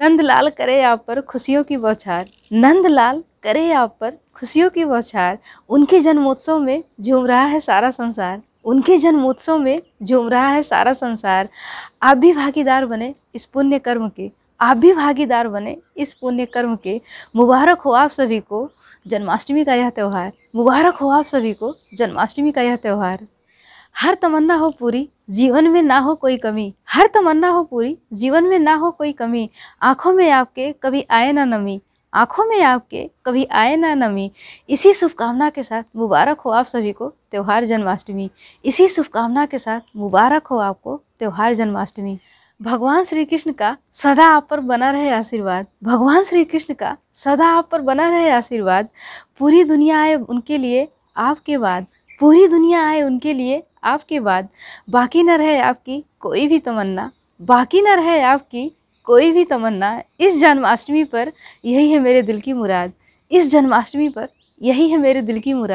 नंदलाल करे आप पर खुशियों की बौछार। नंदलाल करे आप पर खुशियों की बौछार। उनके जन्मोत्सव में झूम रहा है सारा संसार। उनके जन्मोत्सव में झूम रहा है सारा संसार। आप भी भागीदार बने इस पुण्य कर्म के। आप भी भागीदार बने इस पुण्य कर्म के। मुबारक हो आप सभी को जन्माष्टमी का यह त्यौहार। मुबारक हो आप सभी को जन्माष्टमी का यह त्यौहार। हर तमन्ना हो पूरी। जीवन में ना हो कोई कमी। हर तमन्ना हो पूरी। जीवन में ना हो कोई कमी। आँखों में आपके कभी आए ना नमी। आँखों में आपके कभी आए ना नमी। इसी शुभकामना के साथ मुबारक हो आप सभी को त्यौहार जन्माष्टमी। इसी शुभकामना के साथ मुबारक हो आपको त्यौहार जन्माष्टमी। भगवान श्री कृष्ण का सदा आप पर बना रहे आशीर्वाद। भगवान श्री कृष्ण का सदा आप पर बना रहे आशीर्वाद। पूरी दुनिया आए उनके लिए, आपके बाद। पूरी दुनिया आए उनके लिए आपके बाद बाकी न रहे आपकी कोई भी तमन्ना। बाकी न रहे आपकी कोई भी तमन्ना। इस जन्माष्टमी पर यही है मेरे दिल की मुराद। इस जन्माष्टमी पर यही है मेरे दिल की मुराद।